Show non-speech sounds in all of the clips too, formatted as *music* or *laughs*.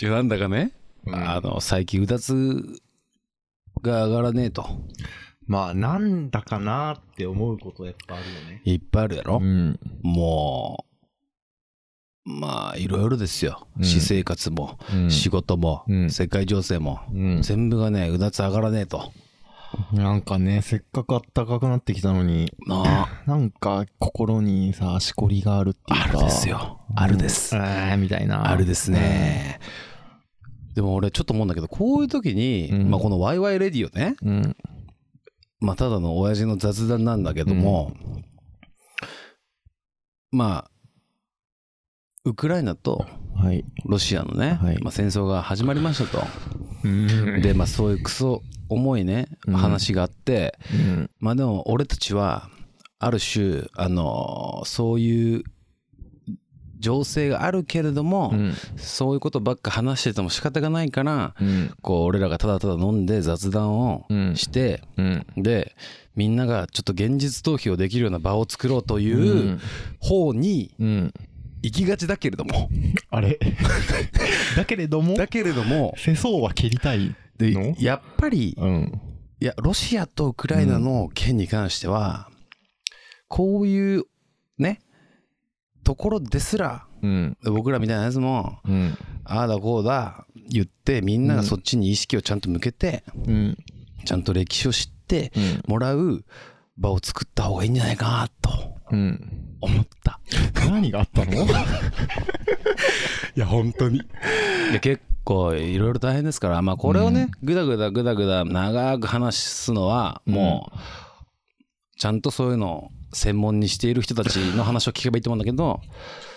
違うなんだかね、うんあの、最近うだつが上がらねえと。まあ、なんだかなって思うことやっぱあるよね。いっぱいあるやろ、ん。もう、まあ、いろいろですよ。うん私生活も、うん仕事も、うん世界情勢も、うん。全部がね、うだつ上がらねえと。なんかね、せっかくあったかくなってきたのに、なあ、*coughs* なんか心にさ、しこりがあるっていうか。あるですよ。あるです。みたいな。あるですね。でも俺ちょっと思うんだけど、こういう時に、うんまあこのワイワイレディオね、うん。まあただの親父の雑談なんだけども、まあ、ウクライナとはい。ロシアのね、はいまあ、戦争が始まりましたと。うんで、まあそういうクソ重いね、うん話があって、うん。まあでも俺たちは、ある種、あのそういう情勢があるけれども、うん。そういうことばっか話してても仕方がないから、うん。こう俺らがただただ飲んで雑談をうん。して、うん。でみんながちょっと現実逃避をできるような場を作ろうという方にうん。行きがちだけれども *laughs* あれ？*laughs* だけれども、だけれども世相は蹴りたいでのやっぱりうん。いやロシアとウクライナの件に関しては、こういうねところですらうん。僕らみたいなやつもうん。ああだこうだ言ってみんながそっちに意識をちゃんと向けて、うん。ちゃんと歴史を知ってうん。もらう場を作った方がいいんじゃないかなとうん。思った。何があったの？*laughs* いや、本当に。いや、結構いろいろ大変ですから、まあこれをね、ぐだぐだぐだぐだ長く話すのは、もう、ちゃんとそういうのを専門にしている人たちの話を聞けばいいと思うんだけど、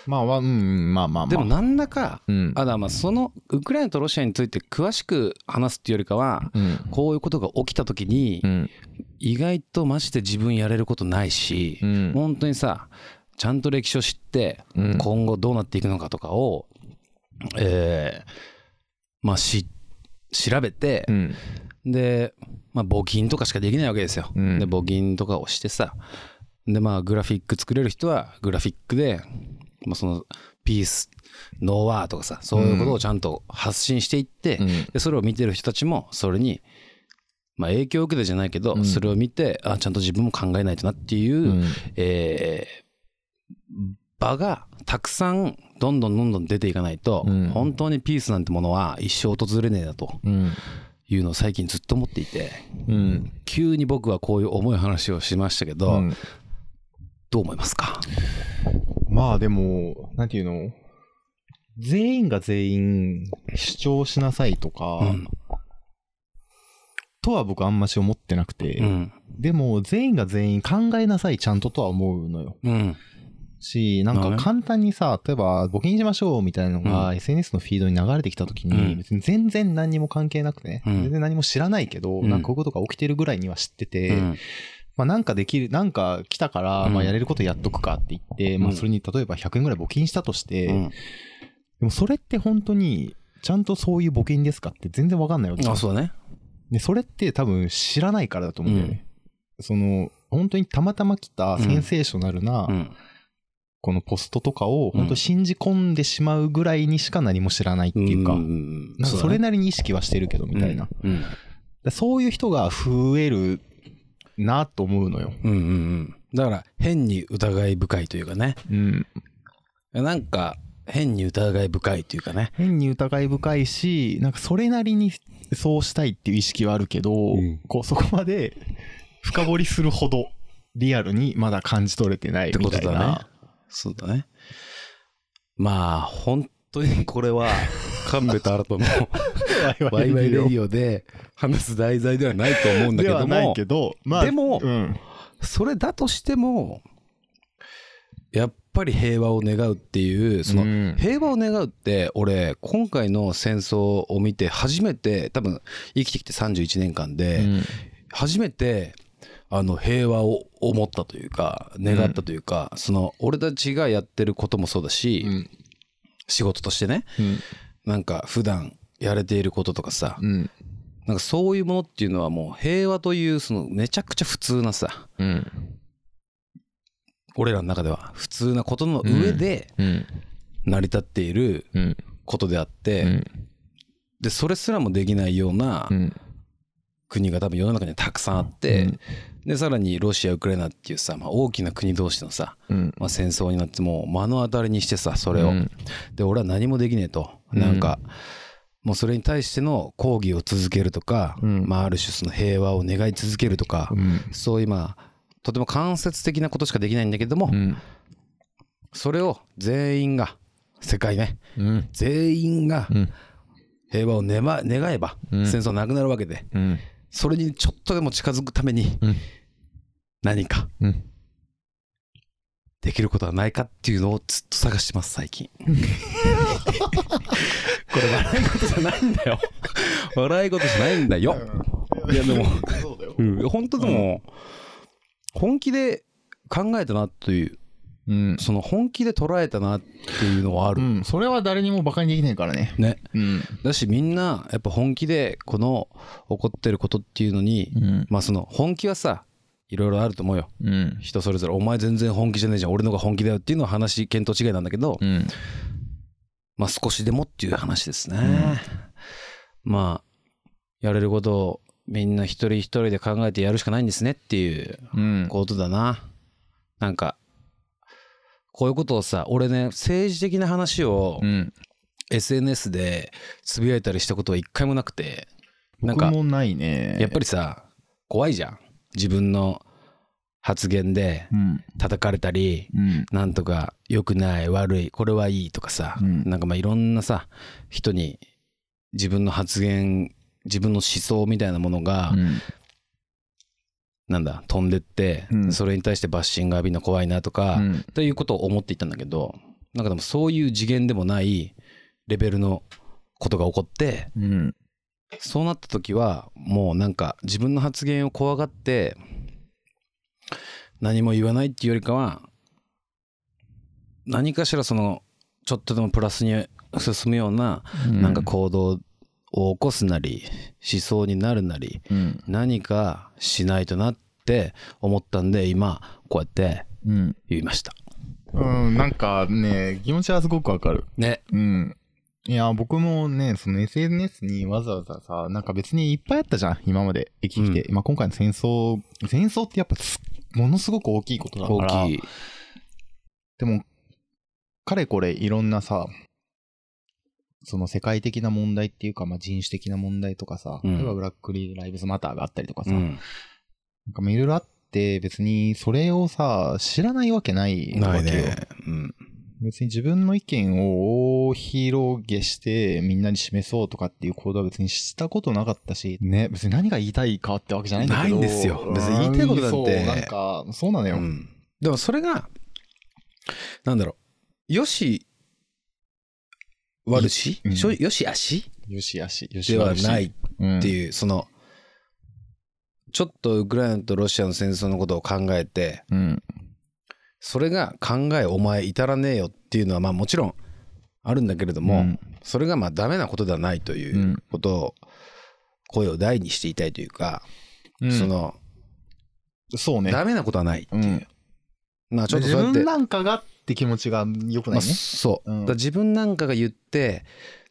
まあまあ、うん、まあまあまあ。でもなんだか、うん。あだまあそのウクライナとロシアについて詳しく話すっていうよりかは、うん。こういうことが起きた時にう、ん。意外とマジで自分やれることないしう、ん。本当にさ、ちゃんと歴史を知って、うん今後どうなっていくのかとかを、えーまあし調べてう、ん。で、まあ、募金とかしかできないわけですよ。うんで募金とかをしてさでまあグラフィック作れる人はグラフィックで、まあ、そのピースノーワーとかさそういうことをちゃんと発信していって、うん。でそれを見てる人たちもそれに、まあ、影響を受けてじゃないけど、うんそれを見てあちゃんと自分も考えないとなっていう、うん。えー場がたくさんどんどんどんどん出ていかないと、うん本当にピースなんてものは一生訪れねえなとうん。いうのを最近ずっと思っていてうん。急に僕はこういう重い話をしましたけど、うんどう思いますか？まあでも、なんていうの？全員が全員主張しなさいとか、うん。とは僕あんまし思ってなくて、うん。でも全員が全員考えなさいちゃんととは思うのよ。うん。し、なんか簡単にさ、例えば募金しましょうみたいなのがう SNS のフィードに流れてきた時に、うん。別に全然何にも関係なくね、うん。全然何も知らないけど、うん。なんかこういうことが起きてるぐらいには知ってて、うんまあなんかできる、なんか来たから、うん。まあやれることやっとくかって言って、まあうんそれに例えば100円ぐらい募金したとして、うん。でもそれって本当に、ちゃんとそういう募金ですかって全然わかんないわけ。あそうだね。で、それって多分知らないからだと思うんだよね。その、本当にたまたま来たセンセーショナルな、うん。このポストとかを本当信じ込んでしまうぐらいにしか何も知らないっていうか、かそれなりに意識はしてるけどみたいな。そういう人が増えるなと思うのよ。うんうんうんだから変に疑い深いというかねうん。なんか変に疑い深いというかね変に疑い深いし、なんかそれなりにそうしたいっていう意識はあるけど、うんこうそこまで深掘りするほどリアルにまだ感じ取れてないってみたいことだねな。そうだねまあ本当にこれは神戸と新たのワイワイレディオで話す題材ではないと思うんだけどではないもけど、まあ、でもうん。それだとしてもやっぱり平和を願うっていうそのうん平和を願うって俺今回の戦争を見て初めて多分生きてきて31年間で初めてあの平和を思ったというか願ったというかその俺たちがやってることもそうだうしん。仕事としてねうん。なんか普段やれていることとかさうん。なんかそういうものっていうのはもう平和というそのめちゃくちゃ普通なさうん。俺らの中では普通なことの上でうん。成り立っているうん。ことであって、うん。でそれすらもできないようなうん。国が多分世の中にはたくさんあって、でさらにロシアウクライナっていうさ、まあ、大きな国同士のさ、うん。まあ、戦争になってもう目の当たりにしてさそれを、うんで俺は何もできねえとうんなんか、もうそれに対しての抗議を続けるとか、うんまあ、ある種その平和を願い続けるとか、うん。そういうまあとても間接的なことしかできないんだけども、うん。それを全員が世界ねうん。全員がうん。平和を願願えばうん戦争なくなるわけで、うん。それにちょっとでも近づくためにうん何かうん。できることはないかっていうのをずっと探してます最近 *laughs* これ笑い事じゃないんだよ *laughs* 笑い事じゃないんだよいやでもそうん本当でも本気で考えたなといううん。その本気で捉えたなっていうのはある、うん。それは誰にも馬鹿にできないからね。ねうん。だしみんなやっぱ本気でこの起こってることっていうのに、うん。まあその本気はさいろいろあると思うようん。人それぞれお前全然本気じゃねえじゃん俺の方が本気だよっていうのは話見当違いなんだけど、うん。まあ少しでもっていう話ですね、まあやれることをみんな一人一人で考えてやるしかないんですねっていううん。ことだななんかこういうことをさ俺ね政治的な話をうん。SNS でつぶやいたりしたことは一回もなくてなんか僕もないね。やっぱりさ怖いじゃん自分の発言でうん。叩かれたりうん。なんとか良くない悪いこれはいいとかさ、うんなんかまあいろんなさ人に自分の発言自分の思想みたいなものが、うん。なんだ飛んでって、うんそれに対してバッシング浴びるの怖いなとか、うんということを思っていたんだけどなんかでもそういう次元でもないレベルのことが起こってうん。そうなった時はもうなんか自分の発言を怖がって何も言わないっていうよりかは何かしらそのちょっとでもプラスに進むようななんか行動を起こすなり思想になるなりうん。何かしないとなって思ったんで今こうやってうん。言いましたうん。なんかね、気持ちはすごくわかる。ねうん。いや、僕もね、その SNS にわざわざさ、なんか別にいっぱいあったじゃん、今まで生きてきて。まあ今回の戦争、戦争ってやっぱすものすごく大きいことだから。大きい。でも、かれこれいろんなさ、その世界的な問題っていうか、まあ人種的な問題とかさ、うん。例えばブラックリーライブズマターがあったりとかさ、うん。なんかまあいろいろあって、別にそれをさ、知らないわけないわけよ。ないね。うん別に自分の意見を大広げしてみんなに示そうとかっていう行動は別にしたことなかったし、ね、別に何が言いたいかってわけじゃないんだけど。ないんですよ。別に言いたいことなんて。そう、なんか、そうなのよ。うん。でもそれがなんだろう。よし悪し、うん。よしあしよしあし、よしではないっうんていう、そのちょっとウクライナとロシアの戦争のことを考えてうん。それが考えお前至らねえよっていうのはまあもちろんあるんだけれども、うんそれがまあダメなことではないといううんことを声を大にしていたいというか、うんそのそうね。ダメなことはないっていう、うんまあちょっと自そうやって分なんかがって気持ちが良くなまあ、いね。そう、うんだから自分なんかが言って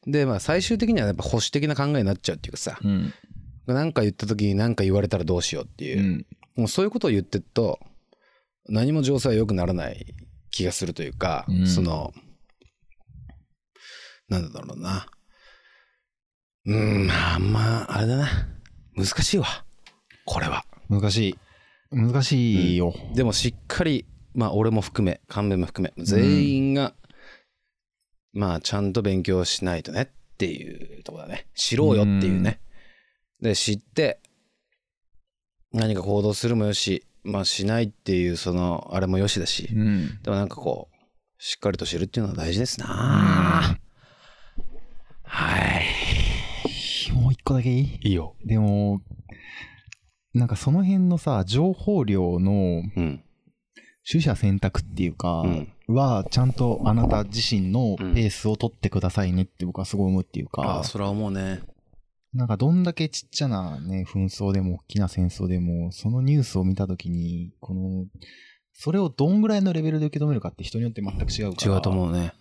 でまあ最終的にはやっぱ保守的な考えになっちゃうっていうかさうん。何か言った時に何か言われたらどうしようっていうう、ん。もうそういうことを言ってると何も情勢は良くならない気がするというか、うん。そのなんだろうな。うんまああんまあれだな。難しいわ。これは。難しい。難しいよ。でもしっかりまあ俺も含め神戸も含め全員が、まあちゃんと勉強しないとねっていうところだね。知ろうよっていうね、で知って何か行動するもよしまあしないっていうそのあれもよしだし、うん。でもなんかこうしっかりと知るっていうのは大事ですな。はい。もう一個だけいい？いいよ。でも、なんかその辺のさ、情報量のうん。取捨選択っていうか、うん。は、ちゃんとあなた自身のペースを取ってくださいねって僕はすごい思うっていうあか。あ、それは思うねなんかどんだけちっちゃなね、紛争でも大きな戦争でも、そのニュースを見たときに、この、それをどんぐらいのレベルで受け止めるかって人によって全く違うから。違うと思うね。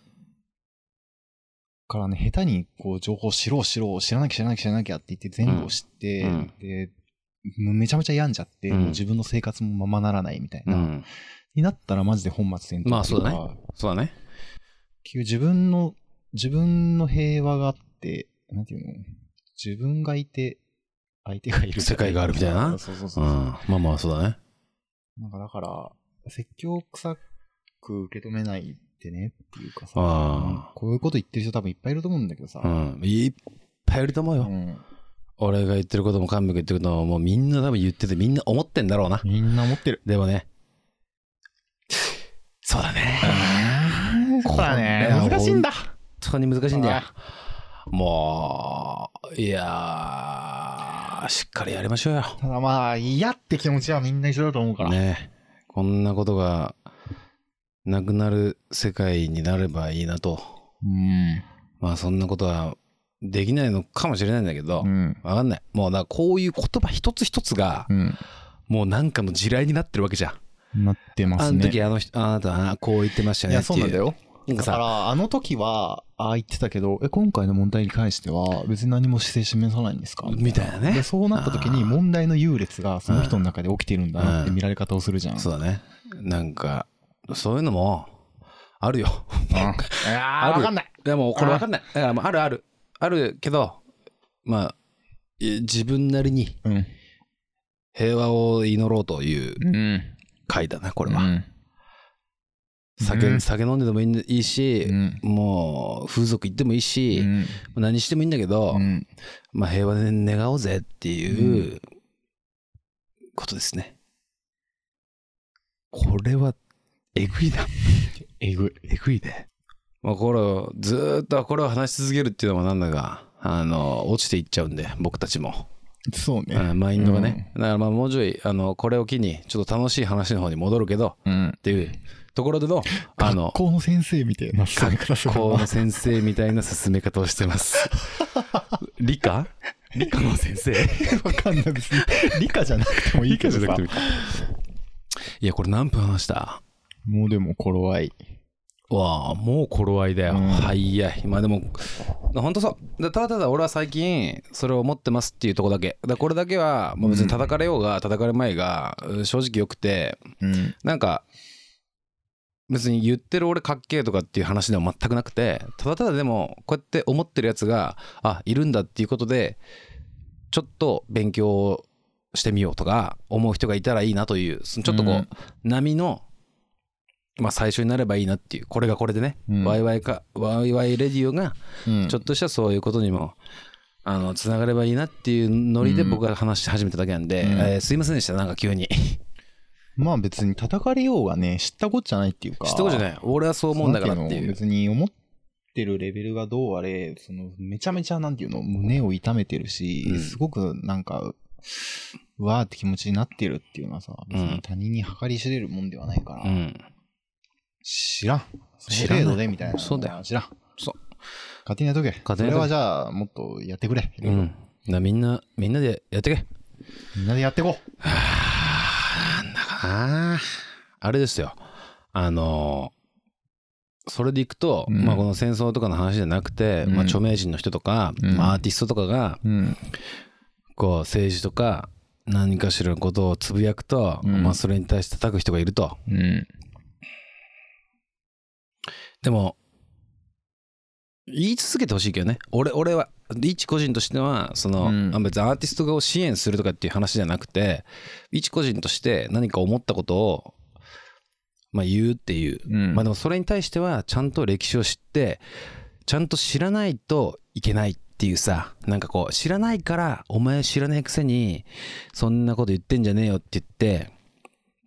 からね、下手にこう情報知ろう知ろう、知らなきゃ知らなきゃ知らなきゃって言って全部を知って、うん。で、めちゃめちゃ病んじゃって、うん。自分の生活もままならないみたいうな、ん。になったらマジで本末転倒まあそうだね。そうだね。自分の、自分の平和があって、なんていうの？自分がいて、相手がいる。世界があるみたいなそうそううそうそう。ん。まあまあそうだね。なんかだから、説教臭く受け止めないでねっていうかさ、あこういうこと言ってる人多分いっぱいいると思うんだけどさ、うん。いっぱいいると思うよ。うん俺が言ってることも神部が言ってることももうみんな多分言っててみんな思ってんだろうな。みんな思ってる。でもね。そうだね。そうだねこれは難しいんだ。本当に難しいんだよ。もう、いやー、しっかりやりましょうよ。ただまあ、嫌って気持ちはみんな一緒だと思うから。ねこんなことがなくなる世界になればいいなと。うん。まあそんなことはできないのかもしれないんだけど、うん。わかんない。もうだからこういう言葉一つ一つがうん。もうなんかの地雷になってるわけじゃん。なってまあすね。の時あの人、あなたはこう言ってましたいや、ねっていう。そうなんだよ。だから、あの時は、ああ言ってたけど、え、今回の問題に関しては、別に何も姿勢示さないんですか？みたいなねで、そうなった時に、問題の優劣がその人の中で起きてるんだなって見られ方をするじゃん。そうだね。なんか、そういうのもあるよ。うん。あ *laughs* るわかんない。でもこれわかんない。だからまああるある。あるけど、まあ、い自分なりにうん。平和を祈ろうといううん。回だな、ここれは。酒、うん酒飲んででもいいし、うん。もう風俗行ってもいいし、うん。何してもいいんだけど、うん。まあ平和で願おうぜっていうことですね。これは、えぐいな。*laughs* えぐい。えぐいね。まあこれを、ずーっとこれを話し続けるっていうのもなんだが、あの、落ちていっちゃうんで、僕たちも。そうね。うんマインドがね。だからまあもうちょい、あの、これを機に、ちょっと楽しい話の方に戻るけど、うん。っていうところでの、あ学の、校の先生みたいな進め方する学校の先生みたいな進め方をしてます。*laughs* 理科？理科の先生？*laughs* わかんない別に。理科じゃなくてもいいけどさ。いや、これ何分話した？もうでも頃合い。わあ、もう頃合いだよ。うん早い。まあでも、本当そう。でただただ俺は最近、それを思ってますっていうとこだけ。だからこれだけは、もう別に叩かれようが、叩かれまいが、うん正直良くて、うん。なんか、別に言ってる俺かっけえとかっていう話では全くなくて、ただただでも、こうやって思ってるやつが、あ、いるんだっていうことで、ちょっと勉強してみようとか、思う人がいたらいいなという、ちょっとこう、うん波の、まあ最初になればいいなっていう、これがこれでね、うん。ワイワイか、ワイワイレディオが、うん。ちょっとしたそういうことにも、あの、つながればいいなっていうノリで僕が話し始めただけなんで、うん。えーすいませんでした、なんか急に。まあ別に叩かれようがね、知ったこっちゃないっていうか。知ったことじゃない。俺はそう思うんだからっていう。別に思ってるレベルがどうあれ、その、めちゃめちゃなんていうの、胸を痛めてるし、うんすごくなんか、うわーって気持ちになってるっていうのはさ、別うんに他人に計り知れるもんではないから、うん。知らん。知らないその程度でみたいな。そうだよ知らん。そう。勝手にやっとけ。勝手にやっとけそれはじゃあ、もっとやってくれ。うん。なみんな、みんなでやってけ。みんなでやってこう。*sighs* はあ、なんだかな。あれですよ。あの、それでいくと、うんまあこの戦争とかの話じゃなくて、うんまあ著名人の人とか、うんまあアーティストとかが、うん。こう政治とか何かしらのことをつぶやくと、うんまあそれに対して叩く人がいると。うん。でも、言い続けてほしいけどね。俺、俺は、一個人としては、その、うんあ別にアーティストを支援するとかっていう話じゃなくて、一個人として何か思ったことを、まあ言うっていう。うん。まあでもそれに対しては、ちゃんと歴史を知って、ちゃんと知らないといけないっていうさ、なんかこう、知らないから、お前知らないくせに、そんなこと言ってんじゃねえよって言って、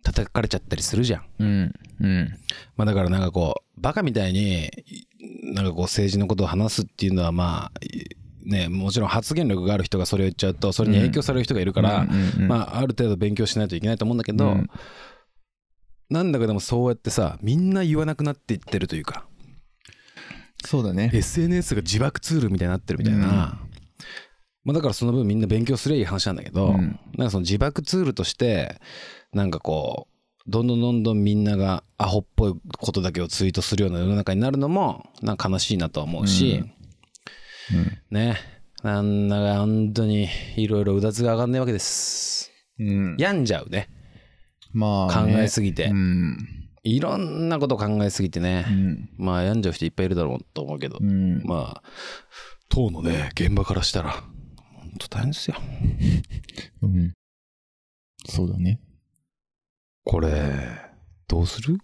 叩かれちゃったりするじゃん。うん。うん。まあだからなんかこう、バカみたいに、なんかこう政治のことを話すっていうのはまあ、ね、もちろん発言力がある人がそれを言っちゃうと、それに影響される人がいるから、まあある程度勉強しないといけないと思うんだけど、うん。なんだかでもそうやってさ、みんな言わなくなっていってるというか、そうだね。SNS が自爆ツールみたいになってるみたいな、うん。まあだからその分みんな勉強すりゃいい話なんだけど、うん。なんかその自爆ツールとして、なんかこう、どんどんどんどんみんながアホっぽいことだけをツイートするような世の中になるのも、なんか悲しいなとは思うし、うんうん。ね。なんだか本当にいろいろうだつが上がんないわけです。うん。病んじゃうね。ま考あ、ね、えすぎてう。ん。いろんなこと考えすぎてねう。ん。まあ病んじゃう人いっぱいいるだろうと思うけど。うん。まあ、当のね、現場からしたら、本当大変ですよ。うん。そうだね。これ、どうする？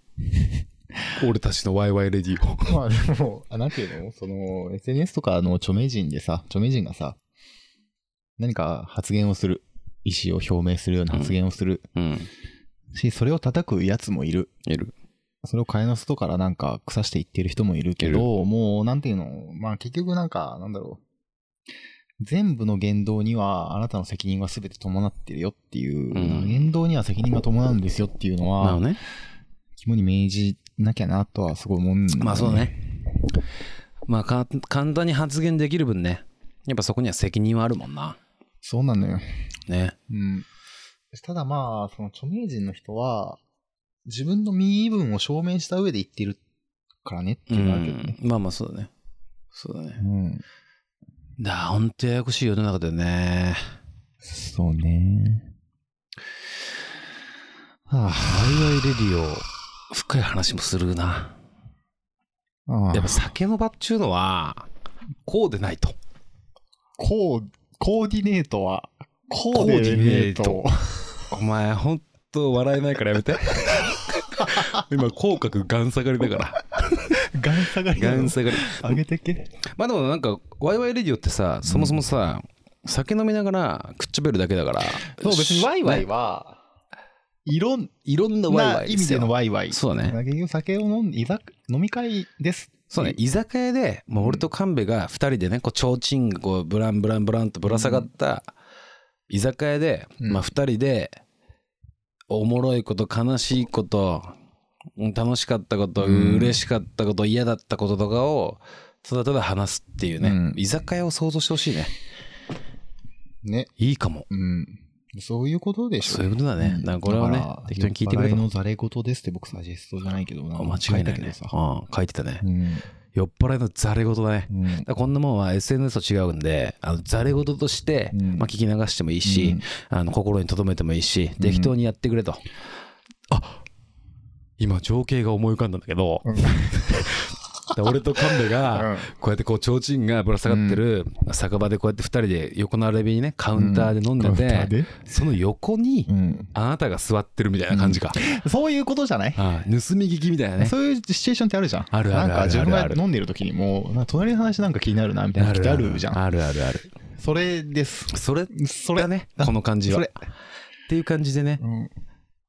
*laughs* 俺たちのワイワイレディオ。まあでも、あなんていうの？その、SNS とかの著名人でさ、著名人がさ、何か発言をする。意思を表明するような発言をする。うん。し、それを叩くやつもいる。いる。それを替えの外からなんか腐していってる人もいるけど、もうなんていうの、まあ結局なんか、なんだろう。全部の言動にはあなたの責任は全て伴ってるよっていう、うん言動には責任が伴うんですよっていうのは、ね。肝に銘じなきゃなとはすごい思うんだよまあそうだ。ね。まあか簡単に発言できる分ね。やっぱそこには責任はあるもんな。そうなのよ。ね。うん。ただまあ、その著名人の人は、自分の身分を証明した上で言ってるからねってういうのはあるけどね。ん。まあまあそうだね。そうだね。うん。だほんとややこしい世の中だよね。そうね。はワイワイレディオ、深い話もするな。あ、ああやっぱ酒の場っちゅうのは、こうでないと。コー、コーディネートは、ココーディネートト。お前ほんと笑えないからやめて。今口角ガン下がりだから。*laughs* ガン下がりガン下がり。上げてけ。まあでもなんか、ワイワイレディオってさ、そもそもさ、酒飲みながらくっちゃべるだけだから。そう、別にワイワイねは、いろんいろんなワイな意味でワイですよのワイワイ。そうだね。結局酒を飲んで、居酒飲み会です。そうね、居酒屋で、もう俺と神戸が二人でね、こう、提灯がこう、ブランブランブランとぶら下がった、居酒屋で、うんまあ二人で、おもろいこと、悲しいこと、うん楽しかったこと、うん嬉しかったこと、嫌だったこととかを、ただただ話すっていうね、うん居酒屋を想像してほしいね。ね。いいかも。うん。そういうことでしょ。そういうことだね。うんだからこれをね適当に聞いてくれと。酔っ払いのざれ言ですって僕サジェストじゃないけどな。あ間違い書ないねたけどさ。。うん、書いてたね。うん。酔っ払いのざれ言だね。うんこんなもんは SNS と違うんで、あの、ざれ言として、うんまあ聞き流してもいいし、うんあの、心に留めてもいいし、適当にやってくれと。あ今、情景が思い浮かんだんだけど、俺と神戸が、うんこうやってこう、提灯がぶら下がってる酒場でこうやって二人で横並びにね、カウンターで飲んでて、で？その横にう、ん。あなたが座ってるみたいな感じか。そういうことじゃない？ああ盗み聞きみたいなね。そういうシチュエーションってあるじゃん。あるあるなんか自分があるある飲んでる時にもう、隣の話なんか気になるなみたいな時あるじゃん。あるあるある。それです。それそれだね、この感じは。っそれ。ていう感じでね、うん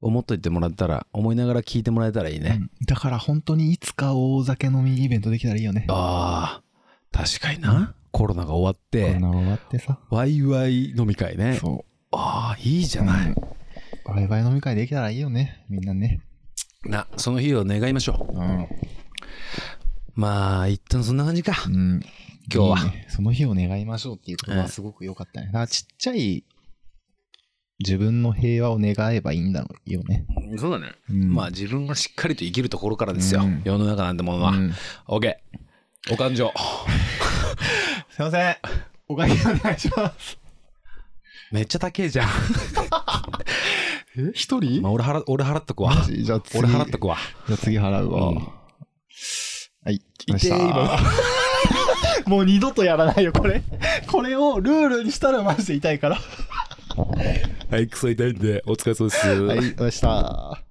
思っといてもらったら、思いながら聞いてもらえたらいいね。うんだから本当にいつか大酒飲みイベントできたらいいよね。ああ、確かにな。コロナが終わっコてロ、ナ終わってさ。ワイワイ飲み会ね。そああ、いいじう。ゃない。うんワイワイ飲み会できたらいいよね。みんなね。な、その日を願いましょう。うん。まあ、一旦そんな感じか。うん。今日はいいねその日を願いましょうっていうことはすごく良かったね。だからちっちゃい自分の平和を願えばいいんだろうよね。そうだね。うんまあ、自分がしっかりと生きるところからですよ。うん世の中なんてものは。うんオッケー。お感情。*laughs* すいません。お会計お願いします。めっちゃ高えじゃん。*laughs* え一人？まあ、俺払、俺払っとくわ。じゃあ次。俺払っとくわ。じゃあ次払うわ。うんはい。痛え今 *laughs* もう二度とやらないよ、これ。これをルールにしたらマジで痛いから。はい、クソ痛いんで、お疲れ様です。はい、お疲れ様でした。